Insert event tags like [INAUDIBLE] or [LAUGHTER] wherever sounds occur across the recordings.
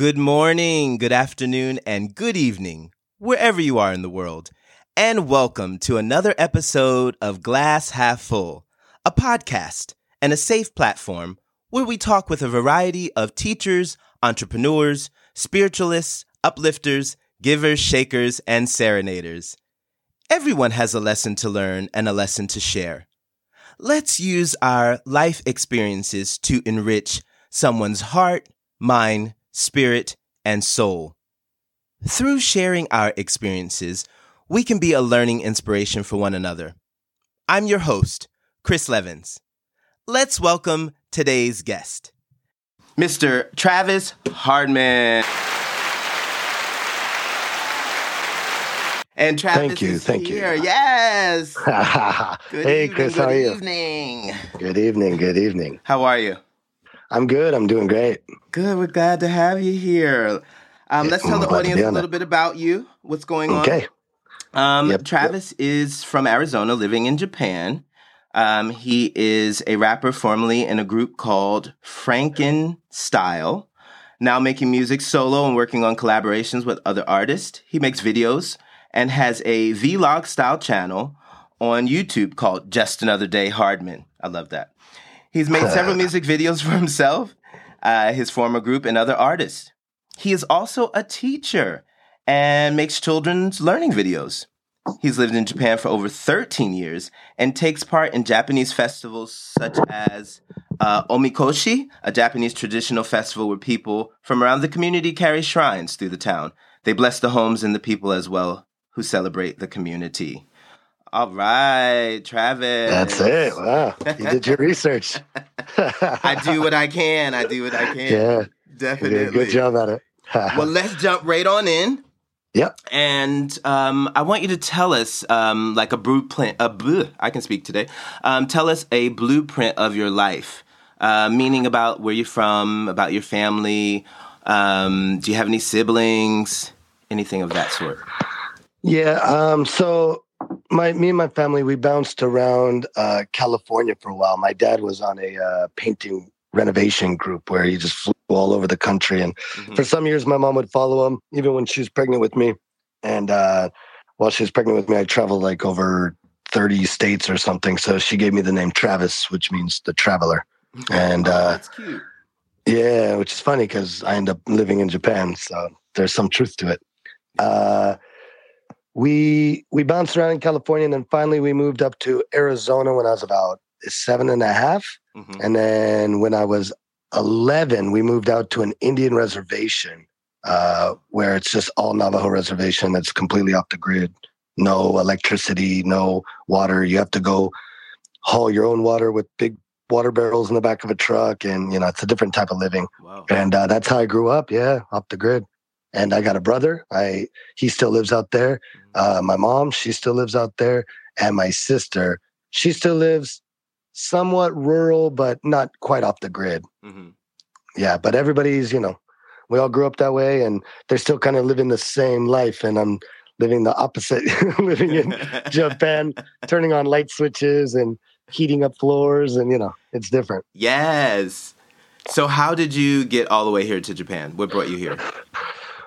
Good morning, good afternoon, and good evening, wherever you are in the world. And welcome to another episode of Glass Half Full, a podcast and a safe platform where we talk with a variety of teachers, entrepreneurs, spiritualists, uplifters, givers, shakers, and serenaders. Everyone has a lesson to learn and a lesson to share. Let's use our life experiences to enrich someone's heart, mind, spirit, and soul. Through sharing our experiences, we can be a learning inspiration for one another. I'm your host, Chris Levins. Let's welcome today's guest, Mr. Travis Hardman. And Travis Thank you, is thank you. Yes. [LAUGHS] Good hey, evening, Chris, good how are you? evening. Good evening. Good evening. How are you? I'm good. I'm doing great. Good. We're glad to have you here. Um, let's tell the Glad to be audience a little bit about you. What's going on? Okay. Um, Yep, Travis is from Arizona, living in Japan. Um, he is a rapper formerly in a group called Franken Style. Now making music solo and working on collaborations with other artists. He makes videos and has a vlog style channel on YouTube called Just Another Day Hardman. I love that. He's made several [LAUGHS] music videos for himself, uh, his former group, and other artists. He is also a teacher and makes children's learning videos. He's lived in Japan for over 13 years and takes part in Japanese festivals such as uh, Omikoshi, a Japanese traditional festival where people from around the community carry shrines through the town. They bless the homes and the people as well who celebrate the community. All right, Travis. That's it. Wow. You did your research. [LAUGHS] I do what I can. I do what I can. Yeah. Definitely. good job at it. [LAUGHS] Well, let's jump right on in. yep. And um, I want you to tell us, um, like a blueprint. A bleh, I can speak today. Um, tell us a blueprint of your life, uh, meaning about where you're from, about your family. Um, do you have any siblings? Anything of that sort? Yeah. Um, so my me and my family we bounced around uh, California for a while. My dad was on a uh, painting renovation group where he just flew all over the country and Mhm. for some years my mom would follow him even when she was pregnant with me and uh, while she was pregnant with me i traveled like over 30 states or something so she gave me the name travis which means the traveler [LAUGHS] and Oh, uh, that's cute. yeah which is funny because i end up living in japan so there's some truth to it uh, we we bounced around in california and then finally we moved up to arizona when i was about seven and a half Mhm. and then when I was 11, we moved out to an Indian reservation uh, where it's just all Navajo reservation. It's completely off the grid. No electricity, no water. You have to go haul your own water with big water barrels in the back of a truck. And, you know, it's a different type of living. Wow. And uh, that's how I grew up. Yeah, off the grid. And I got a brother. I he still lives out there. Uh, my mom, she still lives out there, and my sister, she still lives somewhat rural, but not quite off the grid. Mhm. Yeah, but everybody's, you know, we all grew up that way, and they're still kind of living the same life, and I'm living the opposite, [LAUGHS] living in Japan, [LAUGHS] turning on light switches and heating up floors, and you know, it's different. yes. So, how did you get all the way here to Japan? What brought you here?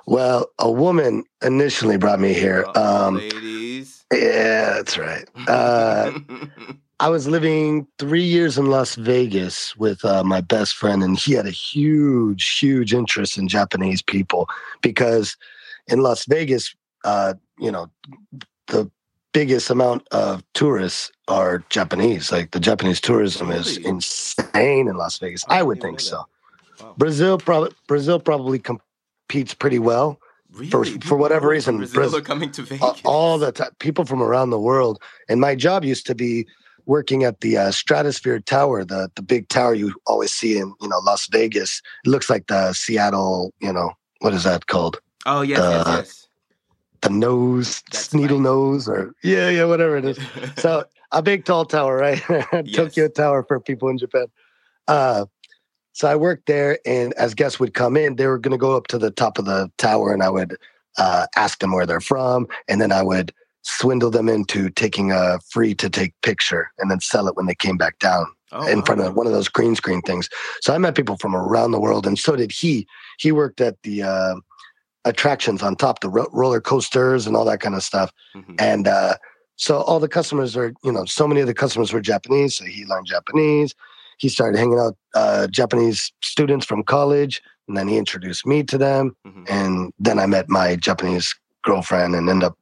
Well, a woman initially brought me here. Uh-oh, Um, ladies. yeah, that's right. Uh, I was living three years in Las Vegas with uh, my best friend, and he had a huge, huge interest in Japanese people because in Las Vegas, uh, you know, the biggest amount of tourists are Japanese. Like the Japanese tourism is insane in Las Vegas. I I would think so. Wow. Brazil, probably Brazil probably competes pretty well. Really? for People whatever reason, Brazil Braz- are coming to Vegas. Uh, all the time, people from around the world. And my job used to be working at the uh, Stratosphere Tower, the the big tower you always see in you know Las Vegas. It looks like the Seattle, you know, what is that called? Oh yes, yes, uh, yes. The nose, That's needle right. nose, or yeah, yeah, whatever it is. [LAUGHS] So a big tall tower, right? [LAUGHS] Tokyo Tower for people in Japan. Uh, so I worked there, and as guests would come in, they were going to go up to the top of the tower, and I would uh, ask them where they're from, and then I would swindle them into taking a free to take picture, and then sell it when they came back down. oh, in wow. front of one of those green screen things. So I met people from around the world, and so did he. He worked at the uh, attractions on top, the ro- roller coasters and all that kind of stuff. Mm-hmm. And uh, so all the customers are, you know, so many of the customers were Japanese. So he learned Japanese. He started hanging out uh, Japanese students from college, and then he introduced me to them. Mm-hmm. And then I met my Japanese girlfriend and ended up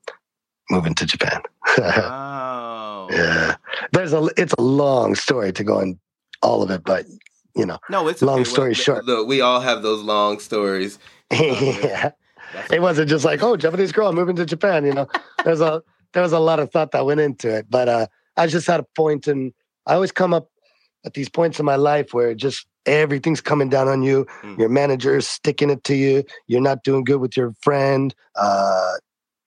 moving to Japan. [LAUGHS] wow. Yeah. There's a it's a long story to go in all of it, but you know. No, it's long okay. story well, short. Look, we all have those long stories. [LAUGHS] yeah. It wasn't just like, oh, Japanese girl moving to Japan, you know. There's a there was a lot of thought that went into it. But uh I just had a point and I always come up at these points in my life where just everything's coming down on you. Mm. Your manager's sticking it to you. You're not doing good with your friend. Uh,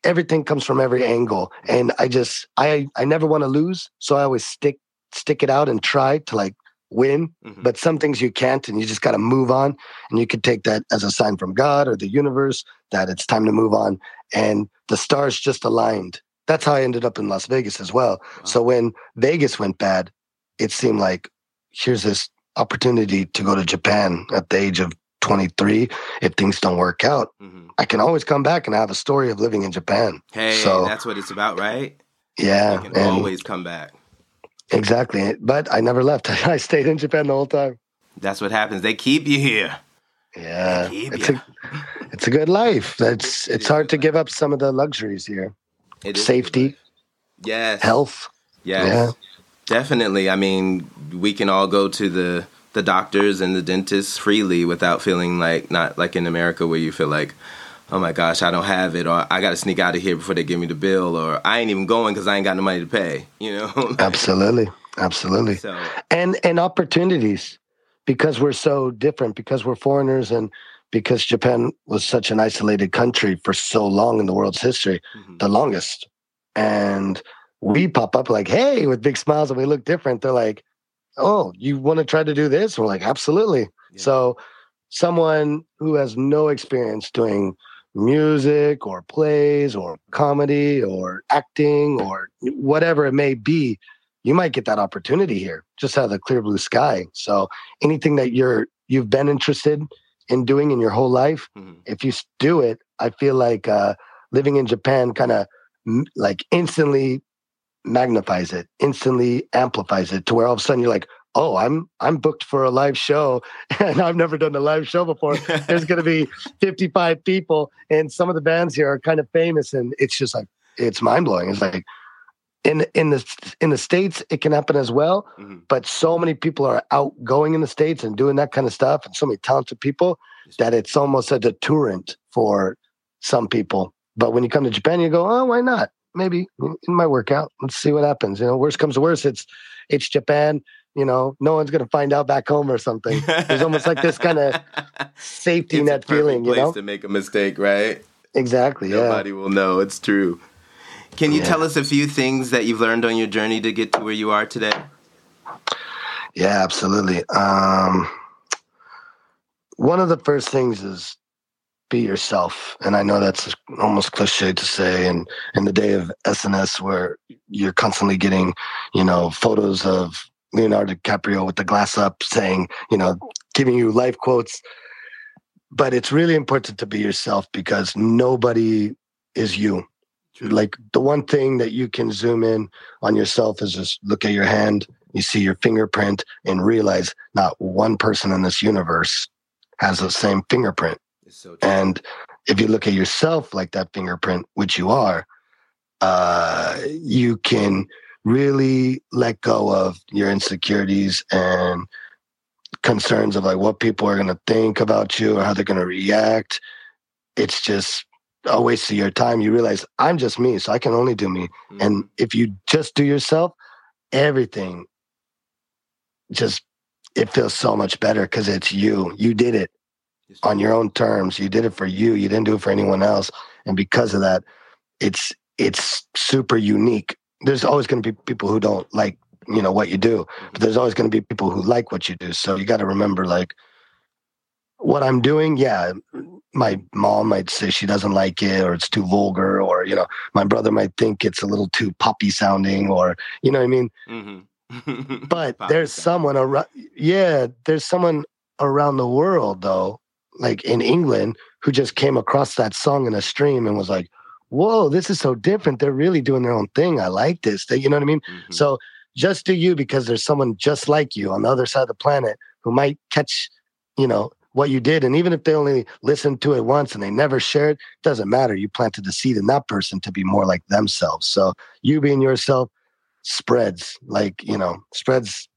everything comes from every angle, and I just I I never want to lose, so I always stick stick it out and try to like win. Mm-hmm. But some things you can't, and you just got to move on. And you could take that as a sign from God or the universe that it's time to move on. And the stars just aligned. That's how I ended up in Las Vegas as well. Wow. So when Vegas went bad, it seemed like here's this opportunity to go to Japan at the age of 23 if things don't work out. Mm-hmm. I can always come back and I have a story of living in Japan. Hey, so, that's what it's about, right? Yeah. You can always come back. Exactly. But I never left. [LAUGHS] I stayed in Japan the whole time. That's what happens. They keep you here. Yeah. It's you. a it's a good life. [LAUGHS] That's it it's hard to give up some of the luxuries here. Safety. Yes. Health. Yes. Yeah. Definitely. I mean, we can all go to the the doctors and the dentists freely without feeling like not like in America where you feel like, oh my gosh, I don't have it, or I got to sneak out of here before they give me the bill, or I ain't even going because I ain't got no money to pay. You know. [LAUGHS] absolutely, absolutely. So and and opportunities because we're so different because we're foreigners and because Japan was such an isolated country for so long in the world's history, mm-hmm. the longest, and we pop up like, hey, with big smiles and we look different. They're like, oh, you want to try to do this? we're like, absolutely. Yeah. So someone who has no experience doing music or plays or comedy or acting or whatever it may be, you might get that opportunity here. Just out of the clear blue sky. So anything that you're you've been interested in doing in your whole life, mm-hmm. if you do it, I feel like uh, living in Japan kind of like instantly magnifies it, instantly amplifies it to where all of a sudden you're like, oh, I'm I'm booked for a live show [LAUGHS] and I've never done a live show before. There's going to be [LAUGHS] 55 people and some of the bands here are kind of famous and it's just like it's mind blowing. It's like in in the in the states it can happen as well, mm-hmm. but so many people are outgoing in the states and doing that kind of stuff and so many talented people that it's almost a deterrent for some people. But when you come to Japan, you go, oh, why not? Maybe it might work out. Let's see what happens. You know, worst comes to worst, it's it's Japan. You know, no one's gonna find out back home or something. There's almost like this kind of [LAUGHS] safety it's net feeling. You know, to make a mistake, right? Exactly. Nobody yeah. will know. It's true. Can you yeah. tell us a few things that you've learned on your journey to get to where you are today? Yeah, absolutely. Um, one of the first things is be yourself. And I know that's almost cliche to say. And in the day of SNS, where you're constantly getting, you know, photos of Leonardo DiCaprio with the glass up, saying, you know, giving you life quotes. But it's really important to be yourself because nobody is you. Like the one thing that you can zoom in on yourself is just look at your hand, you see your fingerprint, and realize not one person in this universe has the same fingerprint. So and if you look at yourself like that fingerprint, which you are, uh, you can really let go of your insecurities and concerns of like what people are going to think about you or how they're going to react. It's just a waste of your time. You realize I'm just me, so I can only do me. Mm-hmm. And if you just do yourself, everything just it feels so much better because it's you. You did it on your own terms. You did it for you. You didn't do it for anyone else. And because of that, it's it's super unique. There's always going to be people who don't like you know what you do, but there's always going to be people who like what you do. So you got to remember like what I'm doing. Yeah, my mom might say she doesn't like it or it's too vulgar, or you know, my brother might think it's a little too poppy sounding, or you know what I mean. Mm-hmm. [LAUGHS] but there's someone around yeah there's someone around the world though like in england who just came across that song in a stream and was like whoa this is so different. They're really doing their own thing. I like this. They- you know what i mean? Mhm. so just do you because there's someone just like you on the other side of the planet who might catch you know what you did. And even if they only listened to it once and they never shared it doesn't matter. You planted the seed in that person to be more like themselves. So you being yourself spreads like you know spreads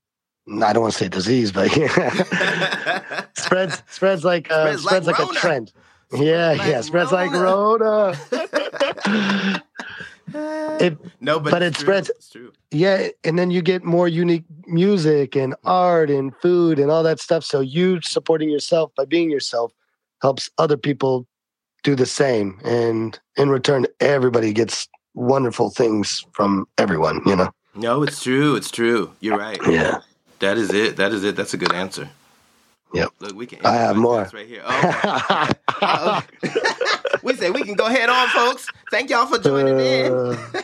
i don't want to say disease but yeah. [LAUGHS] spreads spreads like uh, Spreads spreads, like like, a trend yeah Like yeah spreads like Rona. rona [LAUGHS] It- no, but, but it true. spreads- It's true. yeah and then you get more unique music and art and food and all that stuff so you supporting yourself by being yourself helps other people do the same and in return everybody gets wonderful things from everyone you know No, it's true. It's true. You're right. yeah That is it. That is it. That's a good answer. Yep. Look, we can. I have more. right here. Oh, Uh, [LAUGHS] we say we can go ahead on, folks. Thank y'all for joining in. Uh, [LAUGHS]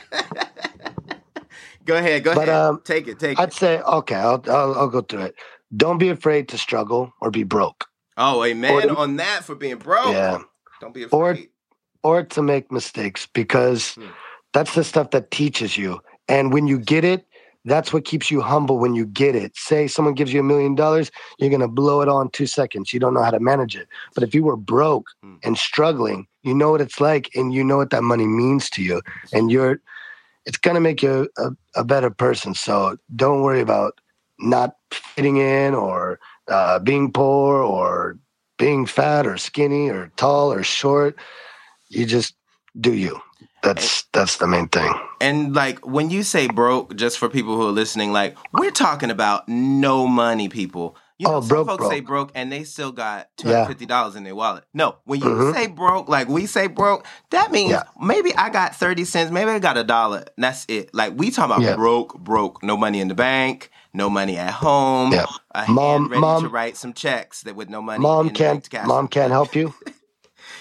Go ahead. Go But, ahead. um, take it. Take it. I'd say okay I'll, I'll i'll go through it don't be afraid to struggle or be broke Oh, amen or- on that for being broke. yeah Don't be Or- afraid. or to make mistakes because Hmm. that's the stuff that teaches you. And when you get it, that's what keeps you humble when you get it. Say someone gives you a million dollars, you're going to blow it all in two seconds. You don't know how to manage it. But if you were broke Hmm. and struggling, you know what it's like and you know what that money means to you. And you're, it's going to make you a, a better person. So don't worry about not fitting in or uh, being poor or being fat or skinny or tall or short. You just do you. That's that's the main thing. And like when you say broke, just for people who are listening, like we're talking about no money people. You know, Oh, some broke, folks say broke. broke and they still got two hundred fifty dollars in their wallet. No, when you Mhm. say broke, like we say broke, that means Yeah. maybe I got thirty cents, maybe I got a dollar. That's it. Like we talking about Yeah. broke, broke, no money in the bank, no money at home. Yeah. A Mom- hand ready mom- to write some checks that with no money. Mom can't mom can't help you. [LAUGHS]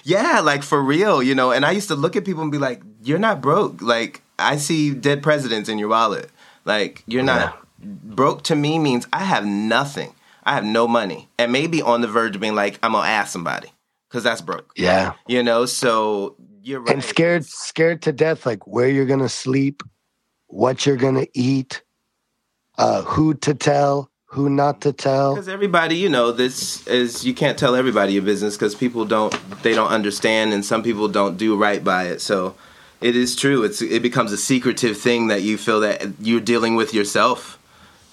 Yeah, like for real, you know. And I used to look at people and be like, "You're not broke." Like I see dead presidents in your wallet. Like you're not broke. To me means I have nothing. I have no money, and maybe on the verge of being like, I'm gonna ask somebody because that's broke. Yeah. You know. So you're right. And scared scared to death like where you're going to sleep, what you're going to eat, uh who to tell, who not to tell. Because everybody, you know, this is you can't tell everybody your business because people don't they don't understand, and some people don't do right by it. So it is true. It's it becomes a secretive thing that you feel that you're dealing with yourself.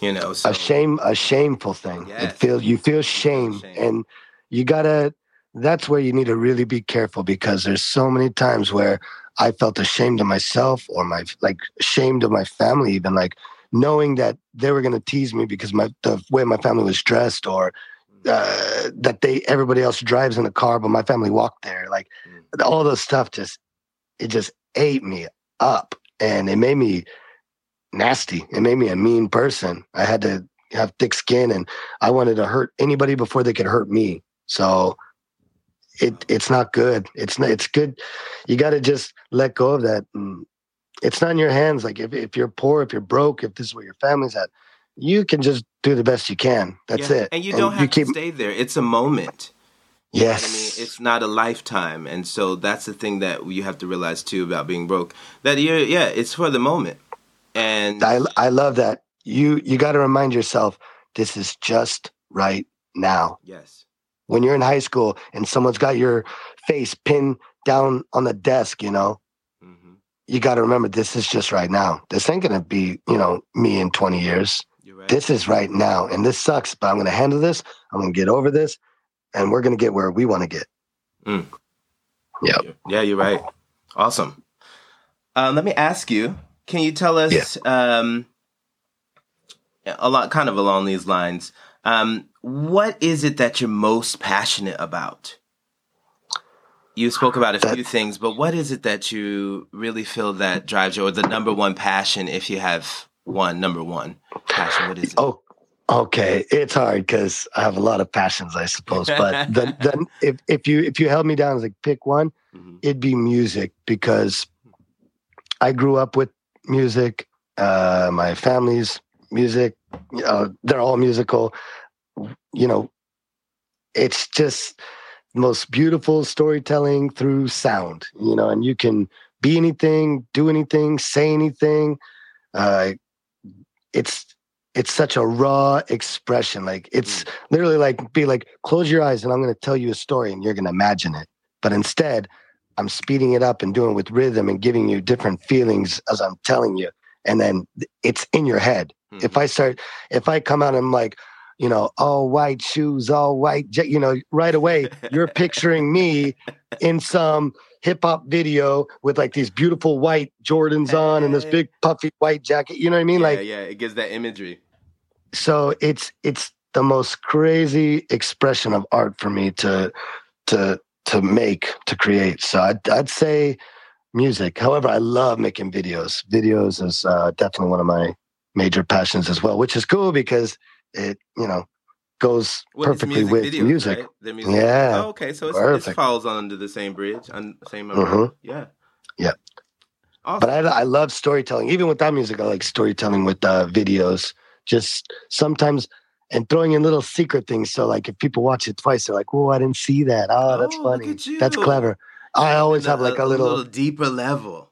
You know, so a shame a shameful thing Yes. it feels you feel shame, Shame. and you gotta that's where you need to really be careful because there's so many times where i felt ashamed of myself or my like ashamed of my family even like knowing that they were going to tease me because my the way my family was dressed or uh, that they everybody else drives in a car but my family walked there like all those stuff just it just ate me up and it made me nasty. It made me a mean person. I had to have thick skin and I wanted to hurt anybody before they could hurt me. So it it's not good. It's not, it's good. You got to just let go of that. And it's not in your hands. Like if, if you're poor, if you're broke, if this is where your family's at, you can just do the best you can. That's Yeah. it. And you don't have to stay there. It's a moment. You yes. I mean, it's not a lifetime, and so that's the thing that you have to realize too about being broke. That you're, yeah, it's for the moment, and I I love that. You you got to remind yourself this is just right now. yes, When you're in high school and someone's got your face pinned down on the desk, you know, hmm you got to remember this is just right now. This ain't going to be, you know, me in 20 years. you're right. This is right now. And this sucks, but I'm going to handle this. I'm going to get over this and we're going to get where we want to get. Yep. Yeah, you're right. Awesome. Um, let me ask you: Can you tell us um, a lot, kind of along these lines? Um, what is it that you're most passionate about? You spoke about a That- few things, but what is it that you really feel that drives you, or the number one passion, if you have one number one passion? What is it? Oh, okay. It's hard because I have a lot of passions, I suppose. But [LAUGHS] then, the, if, if you if you held me down like pick one, Mhm. it'd be music because I grew up with music. Uh, my family's music. Uh, they're all musical. You know, it's just most beautiful storytelling through sound. You know, and you can be anything, do anything, say anything. Uh, it's it's such a raw expression. Like it's mm. literally like be like, close your eyes and I'm going to tell you a story and you're going to imagine it. But instead, I'm speeding it up and doing it with rhythm and giving you different feelings as I'm telling you. And then it's in your head. Mm-hmm. If I start, if I come out and I'm like, you know, all white shoes, all white, you know, right away, you're picturing me in [LAUGHS] some hip hop video with like these beautiful white Jordans on and this big puffy white jacket. You know what I mean? Yeah, like, yeah, it gives that imagery. So it's, it's the most crazy expression of art for me to, to, to make to create. So I'd, I'd say music. However, I love making videos. Videos is uh, definitely one of my major passions as well, which is cool because it you know goes well, perfectly music with videos, music. Right? The music. Yeah. Oh, okay, so it falls under the same bridge, on same mm-hmm. Yeah. Yeah. Awesome. But I, I love storytelling. Even without music, I like storytelling with uh, videos. Just sometimes and throwing in little secret things. So like if people watch it twice, they're like, "Oh, I didn't see that. Oh, that's oh, funny. That's clever." I always have like a, a, little, little, deeper level.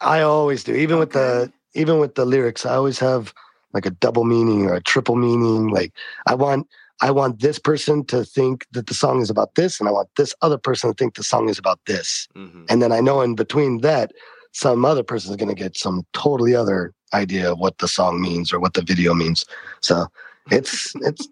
I always do, even okay. with the even with the lyrics. I always have like a double meaning or a triple meaning. Like I want I want this person to think that the song is about this, and I want this other person to think the song is about this. Mm-hmm. And then I know in between that, some other person is going to get some totally other idea of what the song means or what the video means. So it's it's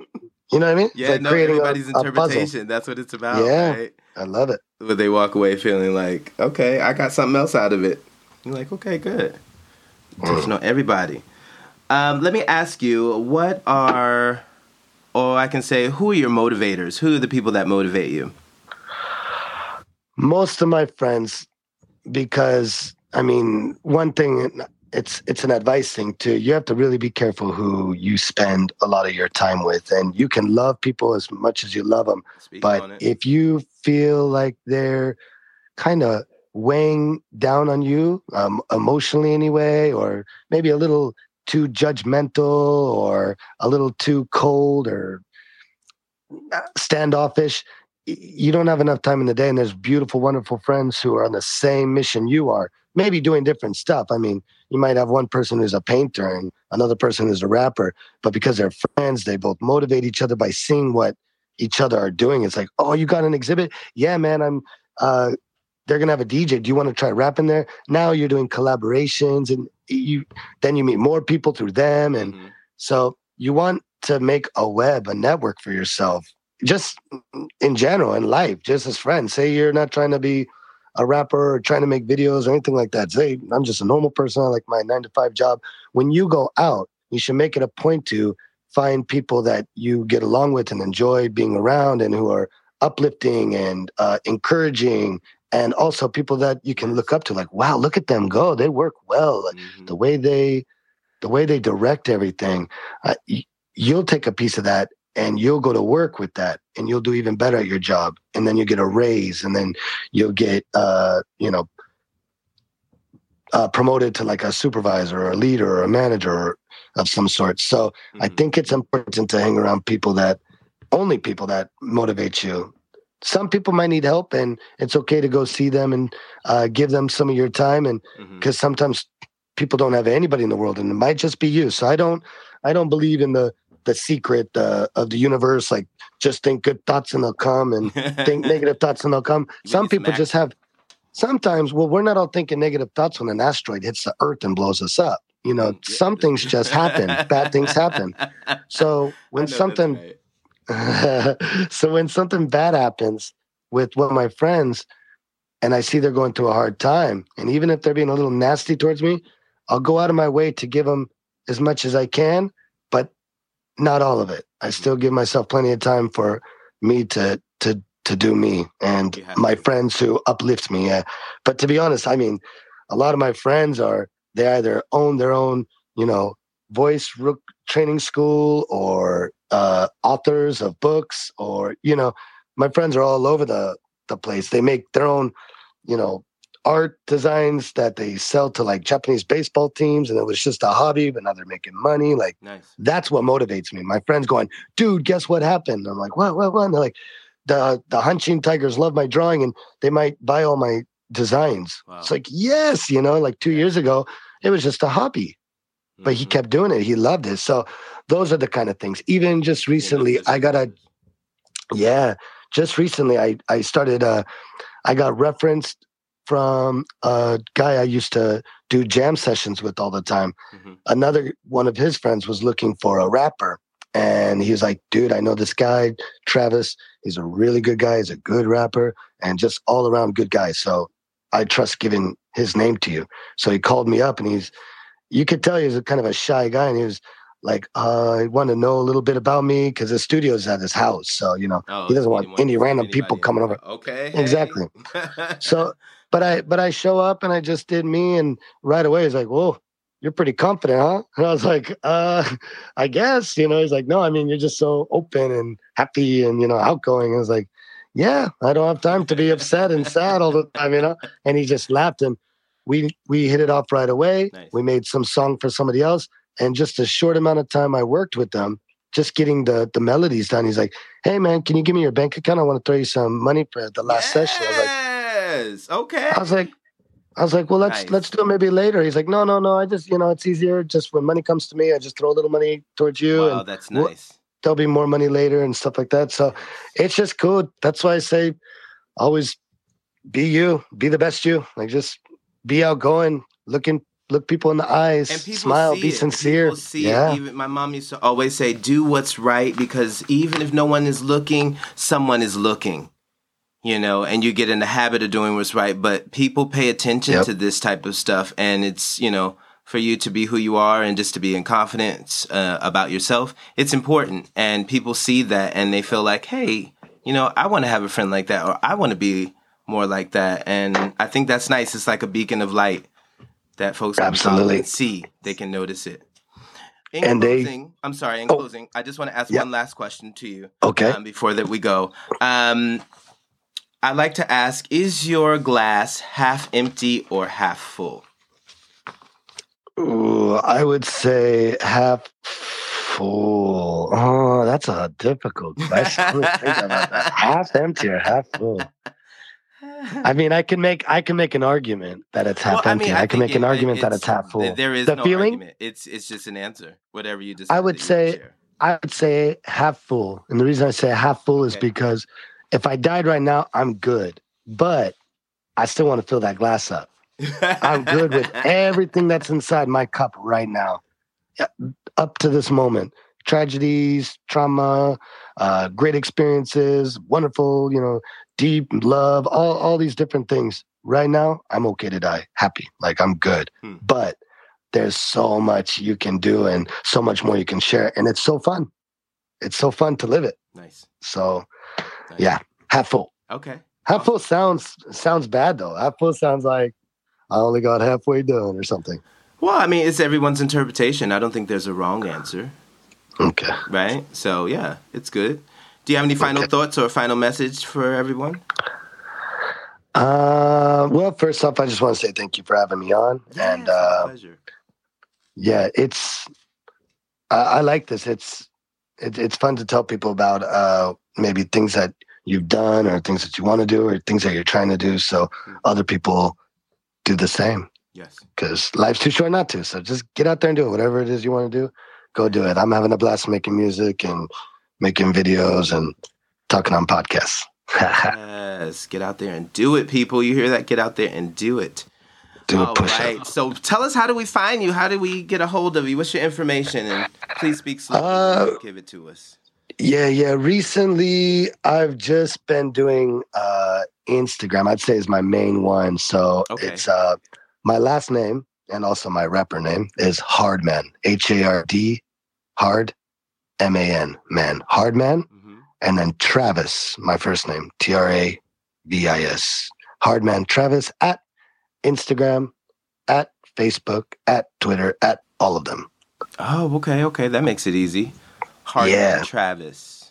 you know what I mean? Yeah, like no, everybody's a, interpretation. A That's what it's about. Yeah, right? I love it. But they walk away feeling like, okay, I got something else out of it. You're like, okay, good. Mm. Know everybody. Um, let me ask you, what are, or I can say, who are your motivators? Who are the people that motivate you? Most of my friends, because I mean, one thing it's it's an advice thing too. You have to really be careful who you spend a lot of your time with, and you can love people as much as you love them, Speak but if you feel like they're kind of weighing down on you um, emotionally anyway, or maybe a little too judgmental or a little too cold or uh, standoffish, you don't have enough time in the day. And there's beautiful, wonderful friends who are on the same mission you are, maybe doing different stuff. I mean, you might have one person who's a painter and another person who's a rapper, but because they're friends, they both motivate each other by seeing what each other are doing. It's like, oh, you got an exhibit? Yeah, man, I'm uh, they're gonna have a DJ. Do you want to try rapping there? Now you're doing collaborations, and you then you meet more people through them, and mm-hmm. so you want to make a web, a network for yourself, just in general in life, just as friends. Say you're not trying to be a rapper or trying to make videos or anything like that. Say I'm just a normal person. I like my nine to five job. When you go out, you should make it a point to find people that you get along with and enjoy being around, and who are uplifting and uh, encouraging and also people that you can look up to like wow look at them go they work well mm-hmm. the way they the way they direct everything uh, you'll take a piece of that and you'll go to work with that and you'll do even better at your job and then you get a raise and then you'll get uh you know uh, promoted to like a supervisor or a leader or a manager of some sort so mm-hmm. i think it's important to hang around people that only people that motivate you some people might need help and it's okay to go see them and uh, give them some of your time and because mm-hmm. sometimes people don't have anybody in the world and it might just be you. So i don't i don't believe in the the secret uh, of the universe like just think good thoughts and they'll come and [LAUGHS] think negative thoughts and they'll come. Some people just have sometimes well we're not all thinking negative thoughts when an asteroid hits the earth and blows us up. You know mm, some things just happen. Bad things happen. [LAUGHS] So when something right [LAUGHS] so when something bad happens with one of my friends and I see they're going through a hard time, and even if they're being a little nasty towards me, I'll go out of my way to give them as much as I can, but not all of it. I mm-hmm. still give myself plenty of time for me to to to do me and my to. friends who uplift me. Yeah. But to be honest, I mean, a lot of my friends are they either own their own, you know, voice training school or uh, authors of books or you know my friends are all over the the place they make their own you know art designs that they sell to like Japanese baseball teams, and it was just a hobby, but now they're making money. Like Nice. that's what motivates me. My friends going, dude, guess what happened? I'm like, what, what, what? And they're like, the the Hanshin Tigers love my drawing, and they might buy all my designs. Wow. It's like, yes, you know, like two years ago, it was just a hobby, but he Mhm. kept doing it. He loved it. So those are the kind of things. Even just recently, I got a yeah, just recently I I started uh I got referenced from a guy I used to do jam sessions with all the time. Mhm. Another one of his friends was looking for a rapper and he was like, "Dude, I know this guy, Travis. He's a really good guy. He's a good rapper and just all around good guy. So I trust giving his name to you." So he called me up and he's you could tell he was a kind of a shy guy and he was like, uh, I want to know a little bit about me because the studio's at his house. So, you know, Oh, he doesn't want any random people coming over. Okay. Exactly. hey. [LAUGHS] So, but I, but I show up and I just did me, and right away he's like, "Whoa, you're pretty confident, huh?" And I was like, "Uh, [LAUGHS] I guess." You know, he's like, "No, I mean, you're just so open and happy and you know outgoing." I was like, "Yeah, I don't have time to be upset and sad all the time, you know." And he just laughed, and we we hit it off right away. Nice. We made some song for somebody else, and just a short amount of time I worked with them. Just getting the the melodies done. He's like, "Hey man, can you give me your bank account? I want to throw you some money for the last session." I was like, Yes. Okay. I was like, I was like, well, let's Nice. let's do it maybe later. He's like, no, no, no. I just, you know, it's easier. Just when money comes to me, I just throw a little money towards you, wow, and that's nice. there'll be more money later and stuff like that. So it's just cool. That's why I say, always be you, be the best you. Like just be outgoing, looking, look people in the eyes, smile, be it. sincere. People see yeah, it. Even my mom used to always say, "Do what's right," because even if no one is looking, someone is looking. You know, and you get in the habit of doing what's right. But people pay attention Yep. to this type of stuff, and it's you know for you to be who you are and just to be in confidence uh, about yourself. It's important, and people see that and they feel like, hey, you know, I want to have a friend like that, or I want to be more like that. And I think that's nice. It's like a beacon of light that folks Absolutely. and see. They can notice it. In And they- I'm sorry. In Oh. closing, I just want to ask Yeah. one last question to you okay. um, before that we go. Um, I'd like to ask: Is your glass half empty or half full? Ooh, I would say half full. Oh, that's a difficult question. Let think about that. [LAUGHS] Half empty or half full? I mean, I can make I can make an argument that it's half Well, empty. I, can think make an argument that it's- half full. There is The no feeling? argument. It's it's just an answer. Whatever you decide. I would that you wanna say- I would say half full, and the reason I say half full is Okay. because if I died right now, I'm good, but I still want to fill that glass up. I'm good with [LAUGHS] everything that's inside my cup right now, up to this moment. Tragedies, trauma, uh, great experiences, wonderful, you know, deep love, all all these different things. Right now, I'm okay to die, happy, like I'm good. Hmm. But there's so much you can do and so much more you can share, and it's so fun. It's so fun to live it. nice. So nice. yeah, half full. Okay. Half full sounds sounds bad though. Half full sounds like I only got halfway done or something. Well, I mean, it's everyone's interpretation. I don't think there's a wrong answer, Okay. right? So yeah, it's good. Do you have any final Okay. thoughts or final message for everyone? Uh, well, first off, I just want to say thank you for having me on, and Yes, uh, pleasure. yeah, it's I, I like this. It's it, it's fun to tell people about uh, maybe things that you've done or things that you want to do or things that you're trying to do, so Mm. other people do the same. Yes. Because life's too short not to. So just get out there and do it. Whatever it is you want to do, go do it. I'm having a blast making music and making videos and talking on podcasts. [LAUGHS] yes. Get out there and do it, people. You hear that? Get out there and do it. do a push right. up. So tell us how do we find you? How do we get a hold of you? What's your information? And please speak slowly. Uh, Give it to us. Yeah, yeah. Recently, I've just been doing uh, Instagram. I'd say is my main one. So Okay. it's uh, my last name and also my rapper name is Hardman. H A R D, Hard, M A N, man. Hardman. hmm and then Travis, my first name, T R A V I S. Hardman Travis at Instagram, at Facebook, at Twitter, at all of them. Oh, okay, okay. That makes it easy. Hard Yeah. Travis.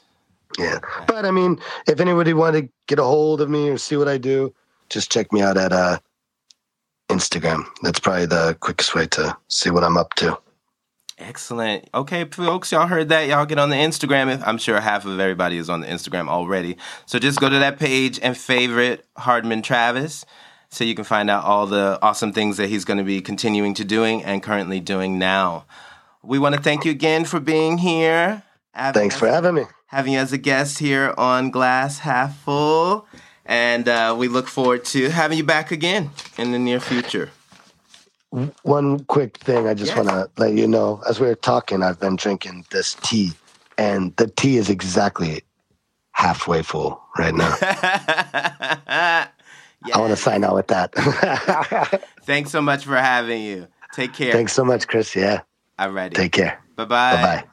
Yeah. But I mean, if anybody wanted to get a hold of me or see what I do, just check me out at uh, Instagram. That's probably the quickest way to see what I'm up to. Excellent. Okay, folks, y'all heard that. Y'all get on the Instagram. I'm sure half of everybody is on the Instagram already. So just go to that page and favorite Hardman Travis so you can find out all the awesome things that he's going to be continuing to doing and currently doing now. We want to thank you again for being here. Thanks for having me. Having you as a guest here on Glass Half Full. And uh, we look forward to having you back again in the near future. One quick thing I just yes. want to let you know as we were talking, I've been drinking this tea, and the tea is exactly halfway full right now. yes. [LAUGHS] I want to sign out with that. [LAUGHS] Thanks so much for having you. Take care. Thanks so much, Chris. Yeah. All righty. Take care. Bye bye. Bye bye.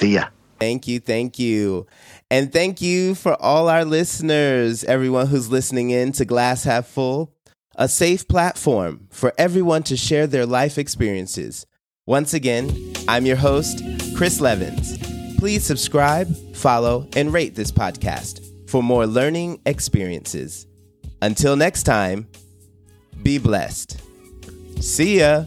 See ya. Thank you. Thank you. And thank you for all our listeners, everyone who's listening in to Glass Half Full a safe platform for everyone to share their life experiences. Once again, I'm your host, Chris Levins. Please subscribe, follow, and rate this podcast for more learning experiences. Until next time, be blessed. See ya.